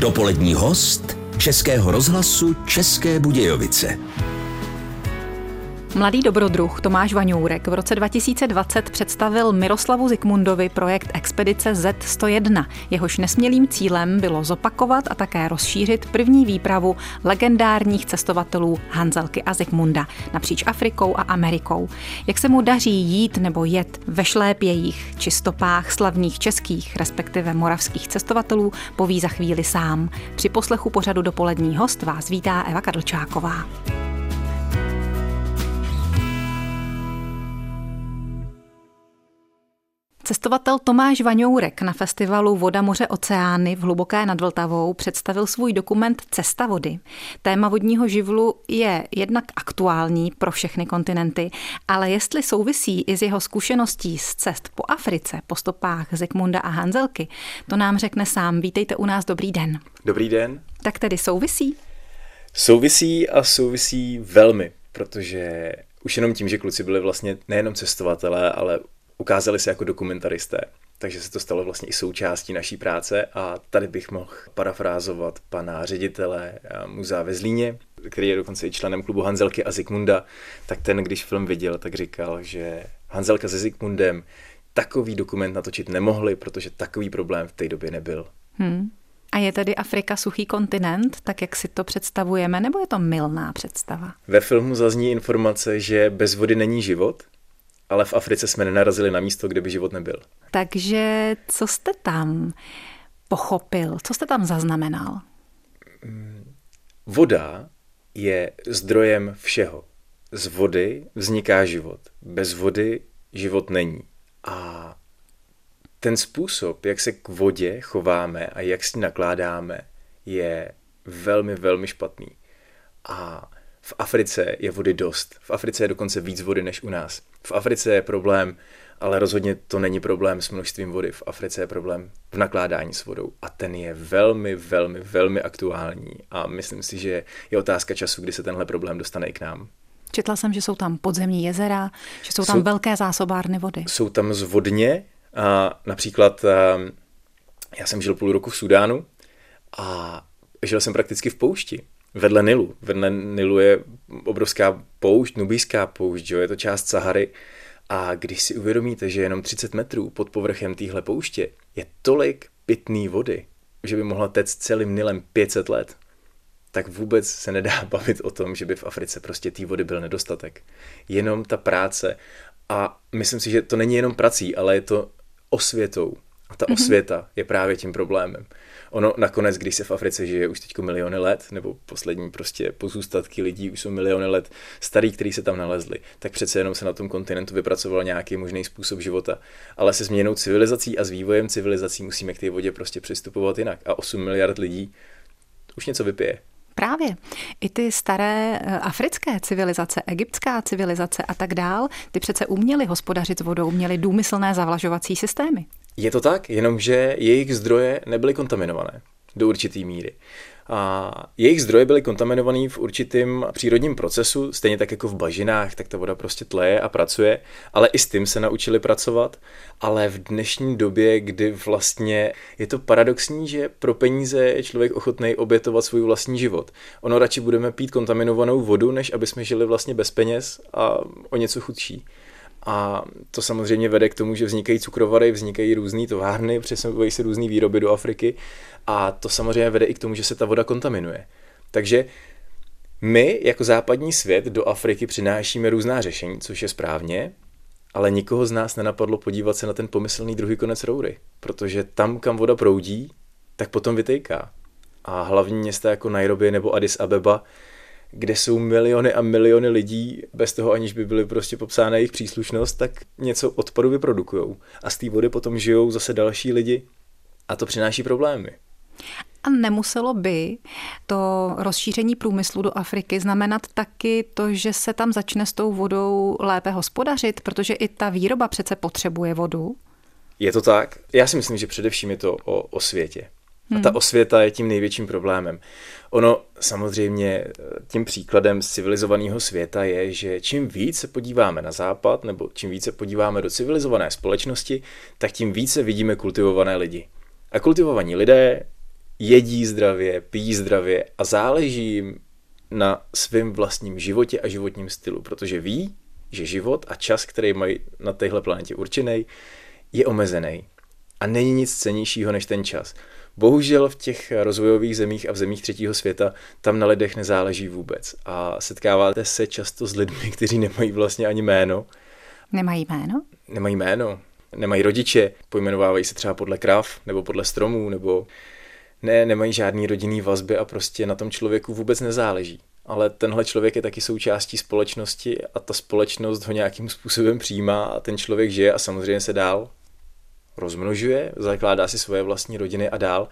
Dopolední host Českého rozhlasu České Budějovice. Mladý dobrodruh Tomáš Vaňourek v roce 2020 představil Miroslavu Zikmundovi projekt Expedice Z101. Jehož nesmělým cílem bylo zopakovat a také rozšířit první výpravu legendárních cestovatelů Hanzelky a Zikmunda napříč Afrikou a Amerikou. Jak se mu daří jít nebo jet ve šlépějích či stopách slavných českých, respektive moravských cestovatelů, poví za chvíli sám. Při poslechu pořadu dopolední host vás vítá Eva Kadlčáková. Cestovatel Tomáš Vaňourek na festivalu Voda, moře, oceány v Hluboké nad Vltavou představil svůj dokument Cesta vody. Téma vodního živlu je jednak aktuální pro všechny kontinenty, ale jestli souvisí i s jeho zkušeností z cest po Africe, po stopách Zikmunda a Hanzelky, to nám řekne sám. Vítejte u nás, dobrý den. Dobrý den. Tak tedy souvisí? Souvisí a souvisí velmi, protože už jenom tím, že kluci byli vlastně nejenom cestovatelé, ale ukázali se jako dokumentaristé. Takže se to stalo vlastně i součástí naší práce a tady bych mohl parafrázovat pana ředitele muzea ve Zlíně, který je dokonce i členem klubu Hanzelky a Zikmunda, tak ten, když film viděl, tak říkal, že Hanzelka se Zikmundem takový dokument natočit nemohli, protože takový problém v té době nebyl. Hmm. A je tedy Afrika suchý kontinent, tak jak si to představujeme, nebo je to milná představa? Ve filmu zazní informace, že bez vody není život, ale v Africe jsme nenarazili na místo, kde by život nebyl. Takže co jste tam pochopil? Co jste tam zaznamenal? Voda je zdrojem všeho. Z vody vzniká život. Bez vody život není. A ten způsob, jak se k vodě chováme a jak s ní nakládáme, je velmi, velmi špatný. A v Africe je vody dost. V Africe je dokonce víc vody než u nás. V Africe je problém, ale rozhodně to není problém s množstvím vody. V Africe je problém v nakládání s vodou a ten je velmi, velmi, velmi aktuální a myslím si, že je otázka času, kdy se tenhle problém dostane i k nám. Četla jsem, že jsou tam podzemní jezera, že jsou tam jsou, velké zásobárny vody. Jsou tam zvodně, a například ehm, já jsem žil půl roku v Sudánu a žil jsem prakticky v poušti vedle Nilu. Vedle Nilu je obrovská poušť, nubijská poušť, jo? je to část Sahary. A když si uvědomíte, že jenom 30 metrů pod povrchem téhle pouště je tolik pitné vody, že by mohla tec celým Nilem 500 let, tak vůbec se nedá bavit o tom, že by v Africe prostě té vody byl nedostatek. Jenom ta práce a myslím si, že to není jenom prací, ale je to osvětou. A ta mm-hmm. osvěta je právě tím problémem. Ono nakonec, když se v Africe žije už teď miliony let, nebo poslední prostě pozůstatky lidí už jsou miliony let starý, který se tam nalezli, tak přece jenom se na tom kontinentu vypracoval nějaký možný způsob života. Ale se změnou civilizací a s vývojem civilizací musíme k té vodě prostě přistupovat jinak. A 8 miliard lidí už něco vypije. Právě. I ty staré eh, africké civilizace, egyptská civilizace a tak dál, ty přece uměly hospodařit s vodou, měly důmyslné zavlažovací systémy. Je to tak, jenomže jejich zdroje nebyly kontaminované do určité míry. A jejich zdroje byly kontaminované v určitém přírodním procesu, stejně tak jako v bažinách, tak ta voda prostě tleje a pracuje, ale i s tím se naučili pracovat. Ale v dnešní době, kdy vlastně je to paradoxní, že pro peníze je člověk ochotný obětovat svůj vlastní život. Ono radši budeme pít kontaminovanou vodu, než aby jsme žili vlastně bez peněz a o něco chudší. A to samozřejmě vede k tomu, že vznikají cukrovary, vznikají různé továrny, přesouvají se různé výroby do Afriky a to samozřejmě vede i k tomu, že se ta voda kontaminuje. Takže my jako západní svět do Afriky přinášíme různá řešení, což je správně, ale nikoho z nás nenapadlo podívat se na ten pomyslný druhý konec roury, protože tam, kam voda proudí, tak potom vytejká. A hlavní města jako Nairobi nebo Addis Abeba kde jsou miliony a miliony lidí, bez toho aniž by byly prostě popsána jejich příslušnost, tak něco odpadu vyprodukují. A z té vody potom žijou zase další lidi a to přináší problémy. A nemuselo by to rozšíření průmyslu do Afriky znamenat taky to, že se tam začne s tou vodou lépe hospodařit, protože i ta výroba přece potřebuje vodu? Je to tak. Já si myslím, že především je to o, o světě. A ta hmm. osvěta je tím největším problémem. Ono samozřejmě tím příkladem z civilizovaného světa je, že čím víc se podíváme na západ, nebo čím více podíváme do civilizované společnosti, tak tím více vidíme kultivované lidi. A kultivovaní lidé jedí zdravě, pijí zdravě a záleží jim na svém vlastním životě a životním stylu, protože ví, že život a čas, který mají na téhle planetě určený, je omezený. A není nic cenějšího než ten čas. Bohužel v těch rozvojových zemích a v zemích třetího světa tam na lidech nezáleží vůbec. A setkáváte se často s lidmi, kteří nemají vlastně ani jméno. Nemají jméno? Nemají jméno. Nemají rodiče, pojmenovávají se třeba podle krav nebo podle stromů, nebo ne, nemají žádný rodinný vazby a prostě na tom člověku vůbec nezáleží. Ale tenhle člověk je taky součástí společnosti a ta společnost ho nějakým způsobem přijímá a ten člověk žije a samozřejmě se dál rozmnožuje, zakládá si svoje vlastní rodiny a dál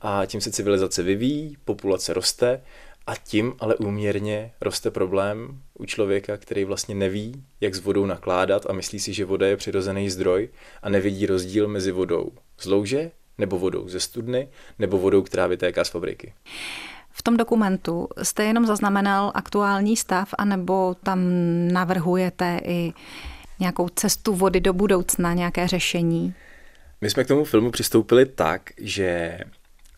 a tím se civilizace vyvíjí, populace roste a tím ale úměrně roste problém u člověka, který vlastně neví, jak s vodou nakládat a myslí si, že voda je přirozený zdroj a nevidí rozdíl mezi vodou z louže nebo vodou ze studny nebo vodou, která vytéká z fabriky. V tom dokumentu jste jenom zaznamenal aktuální stav, anebo tam navrhujete i nějakou cestu vody do budoucna, nějaké řešení? My jsme k tomu filmu přistoupili tak, že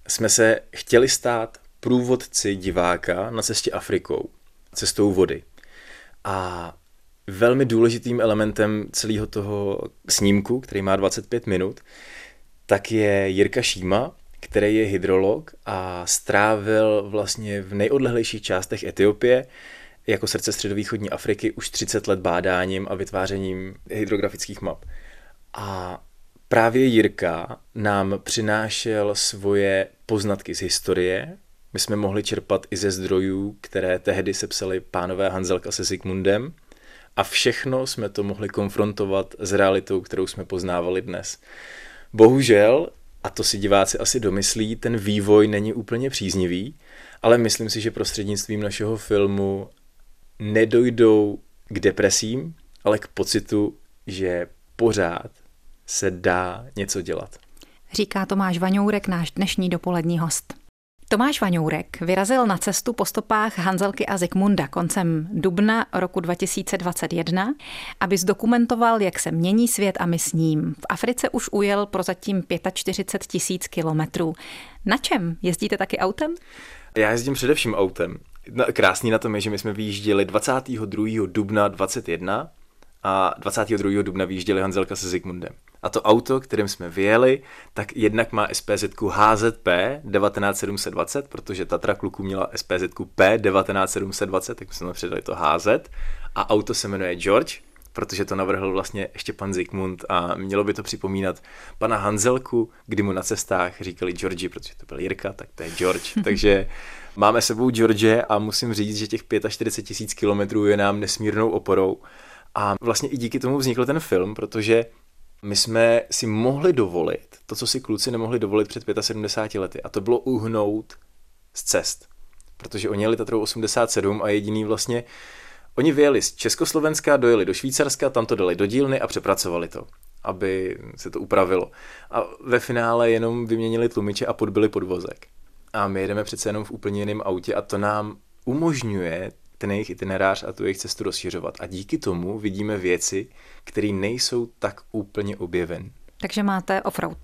jsme se chtěli stát průvodci diváka na cestě Afrikou, cestou vody. A velmi důležitým elementem celého toho snímku, který má 25 minut, tak je Jirka Šíma, který je hydrolog a strávil vlastně v nejodlehlejších částech Etiopie jako srdce středovýchodní Afriky už 30 let bádáním a vytvářením hydrografických map. A právě Jirka nám přinášel svoje poznatky z historie. My jsme mohli čerpat i ze zdrojů, které tehdy sepsali pánové Hanzelka se Sigmundem a všechno jsme to mohli konfrontovat s realitou, kterou jsme poznávali dnes. Bohužel, a to si diváci asi domyslí, ten vývoj není úplně příznivý, ale myslím si, že prostřednictvím našeho filmu nedojdou k depresím, ale k pocitu, že pořád se dá něco dělat. Říká Tomáš Vaňourek, náš dnešní dopolední host. Tomáš Vaňourek vyrazil na cestu po stopách Hanzelky a Zikmunda koncem dubna roku 2021, aby zdokumentoval, jak se mění svět a my s ním. V Africe už ujel prozatím 45 tisíc kilometrů. Na čem? Jezdíte taky autem? Já jezdím především autem. Krásný na tom je, že my jsme vyjížděli 22. dubna 21 a 22. dubna vyjížděli Hanzelka se Zikmundem. A to auto, kterým jsme vyjeli, tak jednak má SPZ HZP 19720, protože Tatra kluku měla SPZ P 19720, tak jsme přidali to HZ. A auto se jmenuje George, protože to navrhl vlastně ještě pan Zikmund a mělo by to připomínat pana Hanzelku, kdy mu na cestách říkali Georgi, protože to byl Jirka, tak to je George. Takže máme sebou George a musím říct, že těch 45 tisíc kilometrů je nám nesmírnou oporou. A vlastně i díky tomu vznikl ten film, protože my jsme si mohli dovolit to, co si kluci nemohli dovolit před 75 lety, a to bylo uhnout z cest. Protože oni jeli Tatrou 87 a jediný vlastně, oni vyjeli z Československa, dojeli do Švýcarska, tam to dali do dílny a přepracovali to, aby se to upravilo. A ve finále jenom vyměnili tlumiče a podbyli podvozek. A my jedeme přece jenom v úplně jiném autě a to nám umožňuje ten jejich itinerář a tu jejich cestu rozšiřovat. A díky tomu vidíme věci, které nejsou tak úplně objeveny. Takže máte offroad.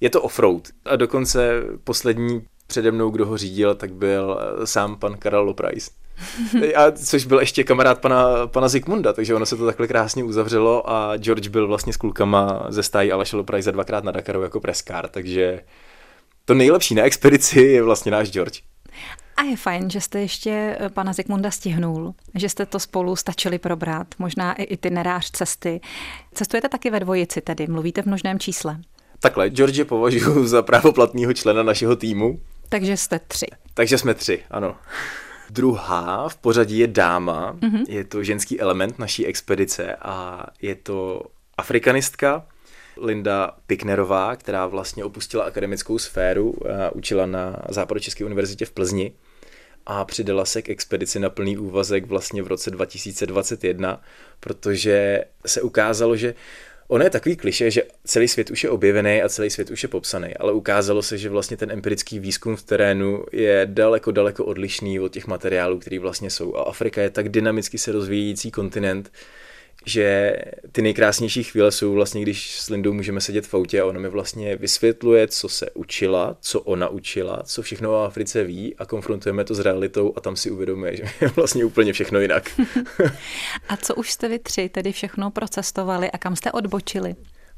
Je to offroad. A dokonce poslední přede mnou, kdo ho řídil, tak byl eh, sám pan Karel Loprajs. A což byl ještě kamarád pana, pana Zikmunda, takže ono se to takhle krásně uzavřelo a George byl vlastně s klukama ze stájí Aleše Loprajza dvakrát na Dakaru jako preskár, takže to nejlepší na expedici je vlastně náš George. A je fajn, že jste ještě eh, pana Zikmunda stihnul, že jste to spolu stačili probrat, možná i itinerář cesty. Cestujete taky ve dvojici tedy, mluvíte v množném čísle. Takhle, George považuji za právoplatného člena našeho týmu. Takže jste tři. Takže jsme tři, ano. Druhá v pořadí je dáma, mm-hmm. je to ženský element naší expedice a je to afrikanistka, Linda Piknerová, která vlastně opustila akademickou sféru, a učila na Západočeské univerzitě v Plzni a přidala se k expedici na plný úvazek vlastně v roce 2021, protože se ukázalo, že Ono je takový kliše, že celý svět už je objevený a celý svět už je popsaný, ale ukázalo se, že vlastně ten empirický výzkum v terénu je daleko, daleko odlišný od těch materiálů, které vlastně jsou. A Afrika je tak dynamicky se rozvíjející kontinent, že ty nejkrásnější chvíle jsou vlastně, když s Lindou můžeme sedět v autě a ona mi vlastně vysvětluje, co se učila, co ona učila, co všechno o Africe ví a konfrontujeme to s realitou a tam si uvědomuje, že je vlastně úplně všechno jinak. a co už jste vy tři tedy všechno procestovali a kam jste odbočili?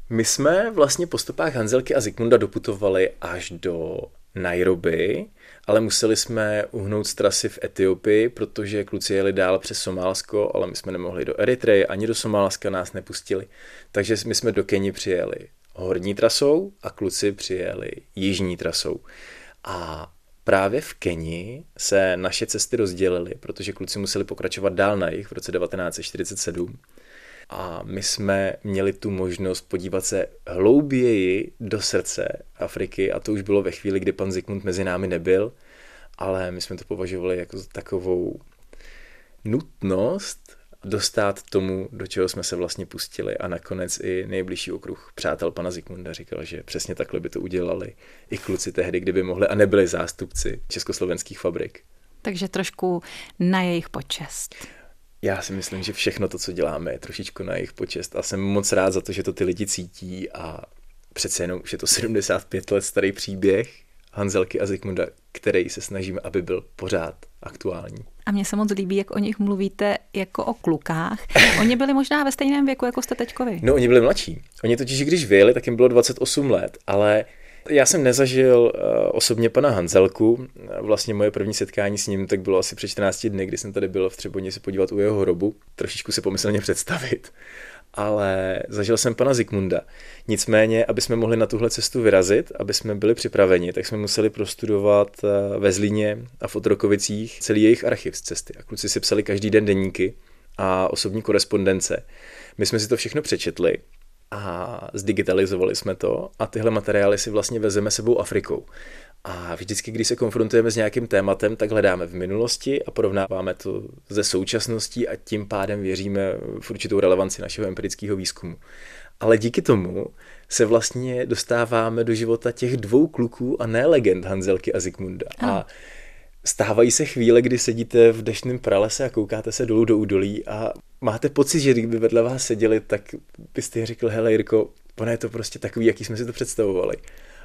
My jsme vlastně po stopách Hanzelky a Zikmunda doputovali až do Nairobi, ale museli jsme uhnout z trasy v Etiopii, protože kluci jeli dál přes Somálsko, ale my jsme nemohli do Eritreje, ani do Somálska nás nepustili. Takže my jsme do Keni přijeli horní trasou a kluci přijeli jižní trasou. A právě v Keni se naše cesty rozdělily, protože kluci museli pokračovat dál na jich v roce 1947 a my jsme měli tu možnost podívat se hlouběji do srdce Afriky a to už bylo ve chvíli, kdy pan Zikmund mezi námi nebyl, ale my jsme to považovali jako takovou nutnost dostat tomu, do čeho jsme se vlastně pustili a nakonec i nejbližší okruh přátel pana Zikmunda říkal, že přesně takhle by to udělali i kluci tehdy, kdyby mohli a nebyli zástupci československých fabrik. Takže trošku na jejich počest. Já si myslím, že všechno to, co děláme, je trošičku na jejich počest a jsem moc rád za to, že to ty lidi cítí a přece jenom už je to 75 let starý příběh Hanzelky a Zikmunda, který se snažíme, aby byl pořád aktuální. A mně se moc líbí, jak o nich mluvíte jako o klukách. Oni byli možná ve stejném věku, jako jste teďkovi. No, oni byli mladší. Oni totiž, když vyjeli, tak jim bylo 28 let, ale já jsem nezažil uh, osobně pana Hanzelku. Vlastně moje první setkání s ním tak bylo asi před 14 dny, kdy jsem tady byl v Třeboně se podívat u jeho hrobu. Trošičku si pomyslně představit. Ale zažil jsem pana Zikmunda. Nicméně, aby jsme mohli na tuhle cestu vyrazit, aby jsme byli připraveni, tak jsme museli prostudovat eh, ve Zlíně a v Otrokovicích celý jejich archiv z cesty. A kluci si psali každý den deníky a osobní korespondence. My jsme si to všechno přečetli a zdigitalizovali jsme to a tyhle materiály si vlastně vezeme sebou Afrikou. A vždycky, když se konfrontujeme s nějakým tématem, tak hledáme v minulosti a porovnáváme to ze současností a tím pádem věříme v určitou relevanci našeho empirického výzkumu. Ale díky tomu se vlastně dostáváme do života těch dvou kluků a ne legend Hanzelky a Zikmunda. A stávají se chvíle, kdy sedíte v deštném pralese a koukáte se dolů do údolí a máte pocit, že kdyby vedle vás seděli, tak byste řekl, hele Jirko, ono je to prostě takový, jaký jsme si to představovali.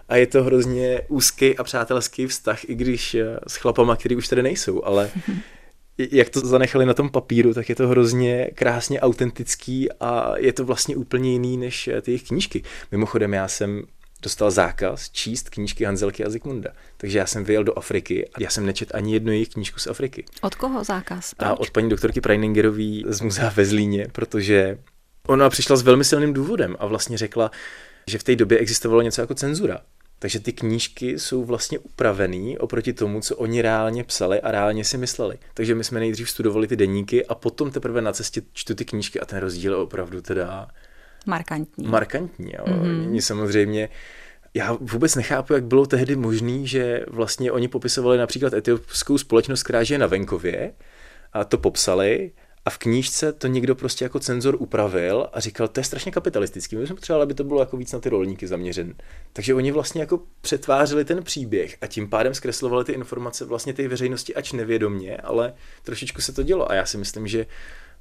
A je to hrozně úzký a přátelský vztah, i když eh, s chlapama, který už tady nejsou, ale jak to zanechali na tom papíru, tak je to hrozně krásně autentický a je to vlastně úplně jiný než eh, ty jejich knížky. Mimochodem, já jsem dostal zákaz číst knížky Hanzelky a Zikmunda. Takže já jsem vyjel do Afriky a já jsem nečet ani jednu jejich knížku z Afriky. Od koho zákaz? Proč? A od paní doktorky Preiningerový z muzea ve Zlíně, protože ona přišla s velmi silným důvodem a vlastně řekla, že v té době existovalo něco jako cenzura. Takže ty knížky jsou vlastně upravený oproti tomu, co oni reálně psali a reálně si mysleli. Takže my jsme nejdřív studovali ty deníky a potom teprve na cestě čtu ty knížky a ten rozdíl je opravdu teda markantní. Markantní, jo. Mm-hmm. samozřejmě já vůbec nechápu, jak bylo tehdy možné, že vlastně oni popisovali například etiopskou společnost, která žije na venkově a to popsali a v knížce to někdo prostě jako cenzor upravil a říkal, to je strašně kapitalistický, my jsme potřebovali, aby to bylo jako víc na ty rolníky zaměřen. Takže oni vlastně jako přetvářeli ten příběh a tím pádem zkreslovali ty informace vlastně té veřejnosti, ač nevědomně, ale trošičku se to dělo a já si myslím, že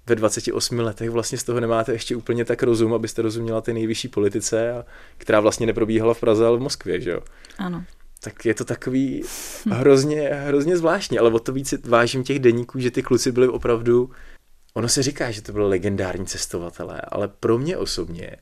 ve 28 letech vlastně z toho nemáte ještě úplně tak rozum, abyste rozuměla té nejvyšší politice, a, která vlastně neprobíhala v Praze, ale v Moskvě, že jo? Ano. Tak je to takový hrozně, hrozně zvláštní, ale o to víc vážím těch deníků, že ty kluci byli opravdu, ono se říká, že to byly legendární cestovatelé, ale pro mě osobně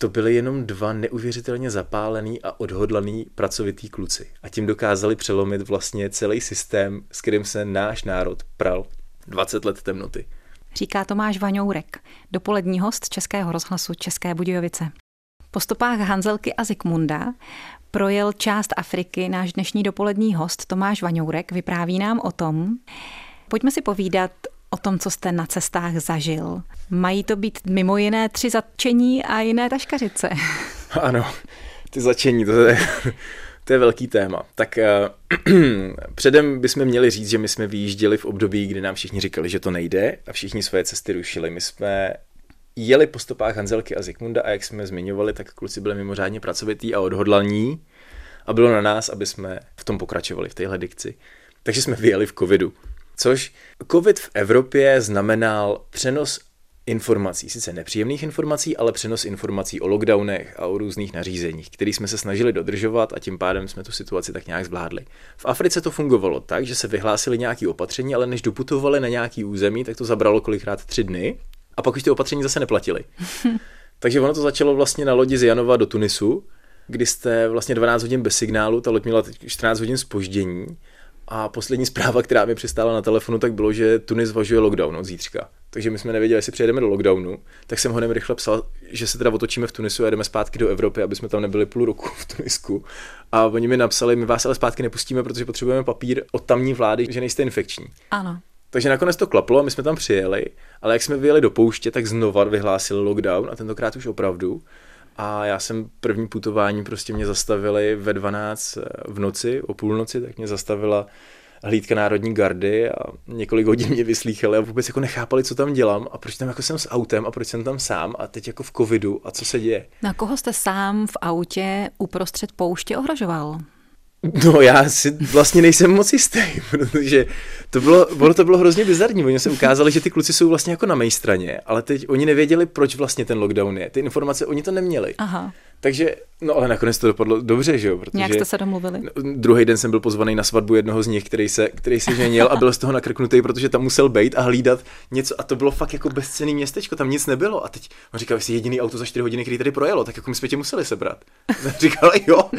to byly jenom dva neuvěřitelně zapálený a odhodlaný pracovitý kluci. A tím dokázali přelomit vlastně celý systém, s kterým se náš národ pral 20 let temnoty říká Tomáš Vaňourek, dopolední host Českého rozhlasu České Budějovice. Po stopách Hanzelky a Zikmunda projel část Afriky náš dnešní dopolední host Tomáš Vaňourek. Vypráví nám o tom. Pojďme si povídat o tom, co jste na cestách zažil. Mají to být mimo jiné tři zatčení a jiné taškařice. Ano, ty začení, to je to je velký téma. Tak uh, předem bychom měli říct, že my jsme vyjížděli v období, kdy nám všichni říkali, že to nejde a všichni svoje cesty rušili. My jsme jeli po stopách Hanzelky a Zikmunda a jak jsme zmiňovali, tak kluci byli mimořádně pracovitý a odhodlaní a bylo na nás, aby jsme v tom pokračovali, v téhle dikci. Takže jsme vyjeli v covidu. Což covid v Evropě znamenal přenos informací, sice nepříjemných informací, ale přenos informací o lockdownech a o různých nařízeních, který jsme se snažili dodržovat a tím pádem jsme tu situaci tak nějak zvládli. V Africe to fungovalo tak, že se vyhlásili nějaké opatření, ale než doputovali na nějaký území, tak to zabralo kolikrát tři dny a pak už ty opatření zase neplatily. Takže ono to začalo vlastně na lodi z Janova do Tunisu, kdy jste vlastně 12 hodin bez signálu, ta loď měla 14 hodin spoždění a poslední zpráva, která mi přistála na telefonu, tak bylo, že Tunis zvažuje lockdown od zítřka. Takže my jsme nevěděli, jestli přijedeme do lockdownu, tak jsem hodně rychle psal, že se teda otočíme v Tunisu a jdeme zpátky do Evropy, aby jsme tam nebyli půl roku v Tunisku. A oni mi napsali, my vás ale zpátky nepustíme, protože potřebujeme papír od tamní vlády, že nejste infekční. Ano. Takže nakonec to klaplo a my jsme tam přijeli, ale jak jsme vyjeli do pouště, tak znova vyhlásili lockdown a tentokrát už opravdu. A já jsem první putování prostě mě zastavili ve 12 eh, v noci, o půlnoci, tak mě zastavila hlídka Národní gardy a několik hodin mě vyslýchali a vůbec jako nechápali, co tam dělám a proč tam jako jsem s autem a proč jsem tam sám a teď jako v covidu a co se děje. Na koho jste sám v autě uprostřed pouště ohrožoval? No já si vlastně nejsem moc jistý, protože to bylo, ono to bylo hrozně bizarní. Oni se ukázali, že ty kluci jsou vlastně jako na mé straně, ale teď oni nevěděli, proč vlastně ten lockdown je. Ty informace oni to neměli. Aha. Takže, no ale nakonec to dopadlo dobře, že jo? Protože Nějak jste se domluvili? No, druhý den jsem byl pozvaný na svatbu jednoho z nich, který se, který se ženil a byl z toho nakrknutý, protože tam musel být a hlídat něco. A to bylo fakt jako bezcený městečko, tam nic nebylo. A teď on říkal, jsi jediný auto za 4 hodiny, který tady projelo, tak jako my jsme tě museli sebrat. říkal, jo.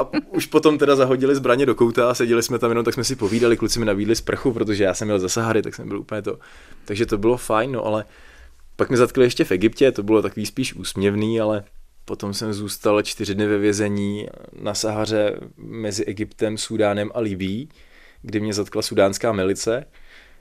A už potom teda zahodili zbraně do kouta a seděli jsme tam jenom, tak jsme si povídali, kluci mi nabídli sprchu, protože já jsem měl za Sahary, tak jsem byl úplně to. Takže to bylo fajn, no ale pak mi zatkli ještě v Egyptě, to bylo takový spíš úsměvný, ale Potom jsem zůstal čtyři dny ve vězení na Sahaře mezi Egyptem, Sudánem a Libí, kdy mě zatkla sudánská milice.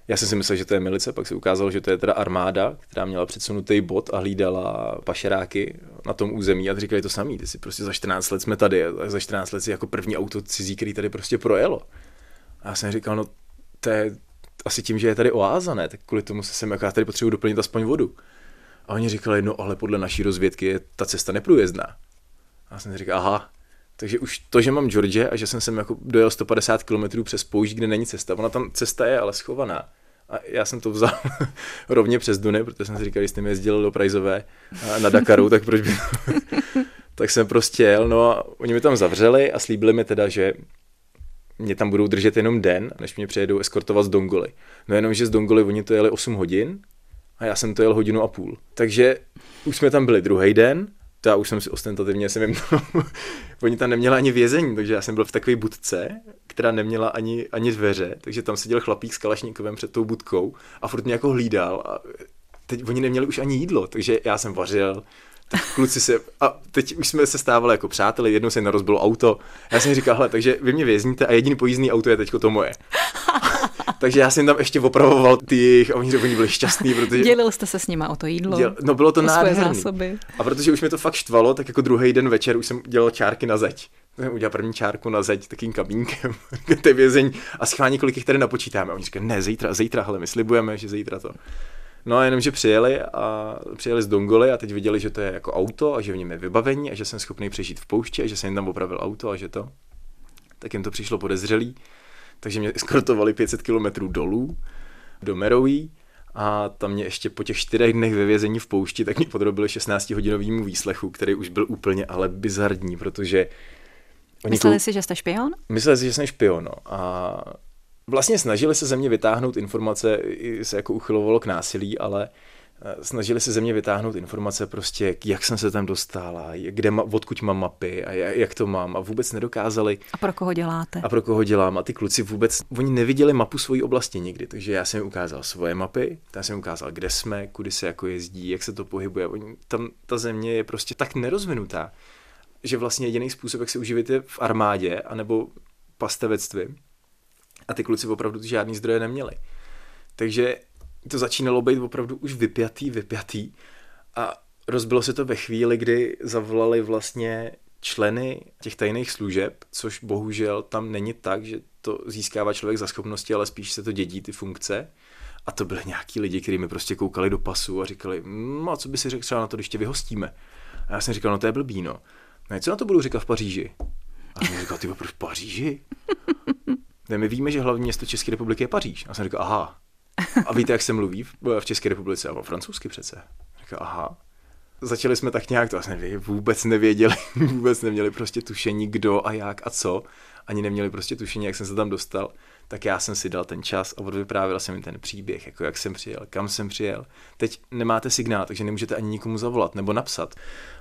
Já jsem si myslel, že to je milice, pak se ukázalo, že to je teda armáda, která měla předsunutý bod a hlídala pašeráky na tom území a říkali to samý. Ty si prostě za 14 let jsme tady, a za 14 let si jako první auto cizí, který tady prostě projelo. A já jsem říkal, no to je asi tím, že je tady oáza, ne? Tak kvůli tomu se sem, jako já tady potřebuji doplnit aspoň vodu. A oni říkali, no ale podle naší rozvědky je ta cesta neprůjezdná. A já jsem říkal, aha, takže už to, že mám George a že jsem sem jako dojel 150 km přes poušť, kde není cesta. Ona tam cesta je, ale schovaná. A já jsem to vzal rovně přes Duny, protože jsem si říkal, jste mi jezdil do Prajzové na Dakaru, tak proč by... tak jsem prostě jel, no a oni mi tam zavřeli a slíbili mi teda, že mě tam budou držet jenom den, než mě přijedou eskortovat z Dongoly. No jenom, že z Dongoly oni to jeli 8 hodin a já jsem to jel hodinu a půl. Takže už jsme tam byli druhý den, to já už jsem si ostentativně jsem jim oni tam neměla ani vězení, takže já jsem byl v takové budce, která neměla ani, ani dveře, takže tam seděl chlapík s kalašníkovem před tou budkou a furt mě jako hlídal a teď oni neměli už ani jídlo, takže já jsem vařil, tak kluci se, a teď už jsme se stávali jako přáteli, jednou se narozbilo auto, já jsem říkal, hele, takže vy mě vězníte a jediný pojízdný auto je teďko to moje. Takže já jsem tam ještě opravoval ty jejich a oni, oni byli šťastní, protože... Dělil jste se s nima o to jídlo? Děl... No bylo to nádherný. A protože už mi to fakt štvalo, tak jako druhý den večer už jsem dělal čárky na zeď. Jsem udělal první čárku na zeď takým kamínkem, ty vězení a schválně kolik jich tady napočítáme. A oni říkají, ne, zítra, zítra, hele, my slibujeme, že zítra to. No a jenom, že přijeli a přijeli z Dongoly a teď viděli, že to je jako auto a že v něm je vybavení a že jsem schopný přežít v poušti a že jsem jim tam opravil auto a že to. Tak jim to přišlo podezřelý takže mě eskortovali 500 kilometrů dolů do Meroví a tam mě ještě po těch čtyřech dnech ve vězení v poušti, tak mě podrobili 16-hodinovýmu výslechu, který už byl úplně ale bizarní, protože... Oni Mysleli si, že jste špion? Mysleli si, že jsem špion, no. A vlastně snažili se ze mě vytáhnout informace, se jako uchylovalo k násilí, ale snažili se ze mě vytáhnout informace prostě, jak jsem se tam dostala, kde ma, odkud mám mapy a jak to mám a vůbec nedokázali. A pro koho děláte? A pro koho dělám. A ty kluci vůbec, oni neviděli mapu svojí oblasti nikdy, takže já jsem jim ukázal svoje mapy, já jsem jim ukázal, kde jsme, kudy se jako jezdí, jak se to pohybuje. Oni, tam ta země je prostě tak nerozvinutá, že vlastně jediný způsob, jak se uživit je v armádě anebo pastevectví. A ty kluci opravdu žádný zdroje neměli. Takže to začínalo být opravdu už vypjatý, vypjatý a rozbilo se to ve chvíli, kdy zavolali vlastně členy těch tajných služeb, což bohužel tam není tak, že to získává člověk za schopnosti, ale spíš se to dědí ty funkce. A to byly nějaký lidi, kteří mi prostě koukali do pasu a říkali, no a co by si řekl třeba na to, když tě vyhostíme? A já jsem říkal, no to je blbý, no. No co na to budu říkat v Paříži? A jsem říkal, ty proč v Paříži? Ne, my víme, že hlavní město České republiky je Paříž. A jsem říkal, aha, a víte, jak se mluví v, České republice? A francouzsky přece. Říkal, aha. Začali jsme tak nějak, to asi nevěděli, vůbec nevěděli, vůbec neměli prostě tušení, kdo a jak a co. Ani neměli prostě tušení, jak jsem se tam dostal tak já jsem si dal ten čas a odvyprávěl jsem jim ten příběh, jako jak jsem přijel, kam jsem přijel. Teď nemáte signál, takže nemůžete ani nikomu zavolat nebo napsat.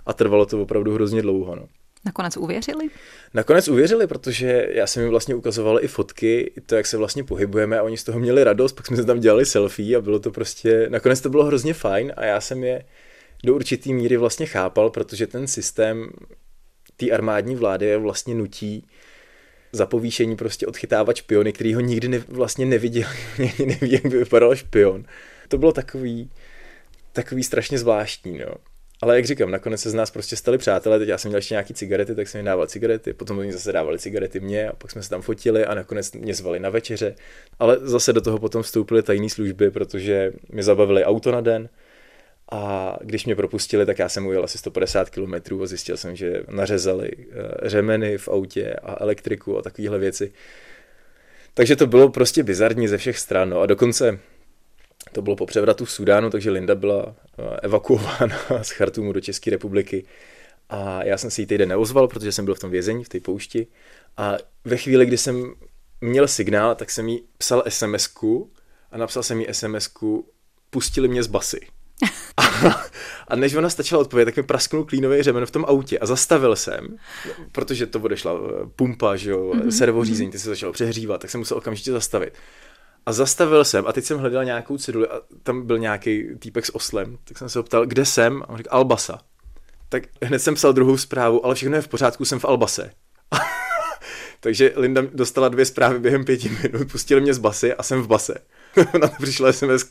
A trvalo to opravdu hrozně dlouho. No. Nakonec uvěřili? Nakonec uvěřili, protože já jsem jim vlastně ukazoval i fotky, to, jak se vlastně pohybujeme a oni z toho měli radost, pak jsme se tam dělali selfie a bylo to prostě, nakonec to bylo hrozně fajn a já jsem je do určitý míry vlastně chápal, protože ten systém té armádní vlády je vlastně nutí za povýšení prostě odchytávat špiony, který ho nikdy ne, vlastně neviděl, neví, jak by vypadal špion. To bylo takový, takový strašně zvláštní, no. Ale jak říkám, nakonec se z nás prostě stali přátelé, teď já jsem měl ještě nějaký cigarety, tak jsem jim dával cigarety, potom oni zase dávali cigarety mě a pak jsme se tam fotili a nakonec mě zvali na večeře. Ale zase do toho potom vstoupily tajné služby, protože mě zabavili auto na den, a když mě propustili, tak já jsem ujel asi 150 km a zjistil jsem, že nařezali eh, řemeny v autě a elektriku a takovéhle věci. Takže to bylo prostě bizarní ze všech stran. No a dokonce to bylo po převratu v Sudánu, takže Linda byla eh, evakuována z Chartumu do České republiky. A já jsem si ji týden neozval, protože jsem byl v tom vězení, v té poušti. A ve chvíli, kdy jsem měl signál, tak jsem jí psal sms a napsal jsem jí sms pustili mě z basy. A, a než ona stačila odpovědět, tak mi prasknul klínový řemen v tom autě a zastavil jsem, protože to odešla eh, pumpa, že jo, mm-hmm. servořízení, ty se začalo přehřívat, tak jsem musel okamžitě zastavit. A zastavil jsem a teď jsem hledal nějakou ceduli a tam byl nějaký týpek s oslem, tak jsem se optal, kde jsem? A on řekl Albasa. Tak hned jsem psal druhou zprávu, ale všechno je v pořádku, jsem v Albase. Takže Linda dostala dvě zprávy během pěti minut, pustili mě z basy a jsem v base. na to přišla sms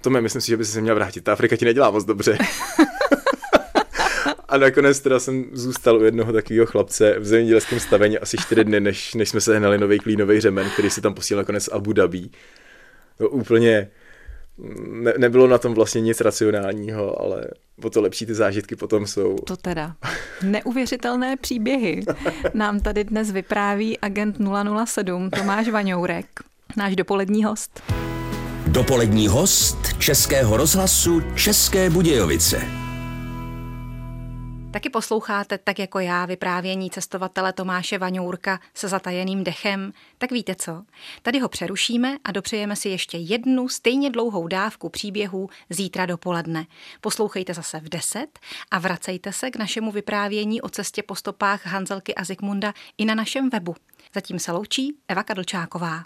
Tome, myslím si, že by se měl vrátit. Ta Afrika ti nedělá moc dobře. A nakonec teda jsem zůstal u jednoho takového chlapce v zemědělském stavení asi čtyři dny, než, než jsme se hnali nový klínový řemen, který si tam posílal nakonec Abu Dhabi. To úplně ne, nebylo na tom vlastně nic racionálního, ale o to lepší ty zážitky potom jsou. To teda. Neuvěřitelné příběhy nám tady dnes vypráví agent 007 Tomáš Vaňourek, náš dopolední host. Dopolední host Českého rozhlasu České Budějovice. Taky posloucháte, tak jako já, vyprávění cestovatele Tomáše Vaňourka se zatajeným dechem, tak víte co? Tady ho přerušíme a dopřejeme si ještě jednu stejně dlouhou dávku příběhů zítra dopoledne. Poslouchejte zase v 10 a vracejte se k našemu vyprávění o cestě po stopách Hanzelky a Zikmunda i na našem webu. Zatím se loučí Eva Kadlčáková.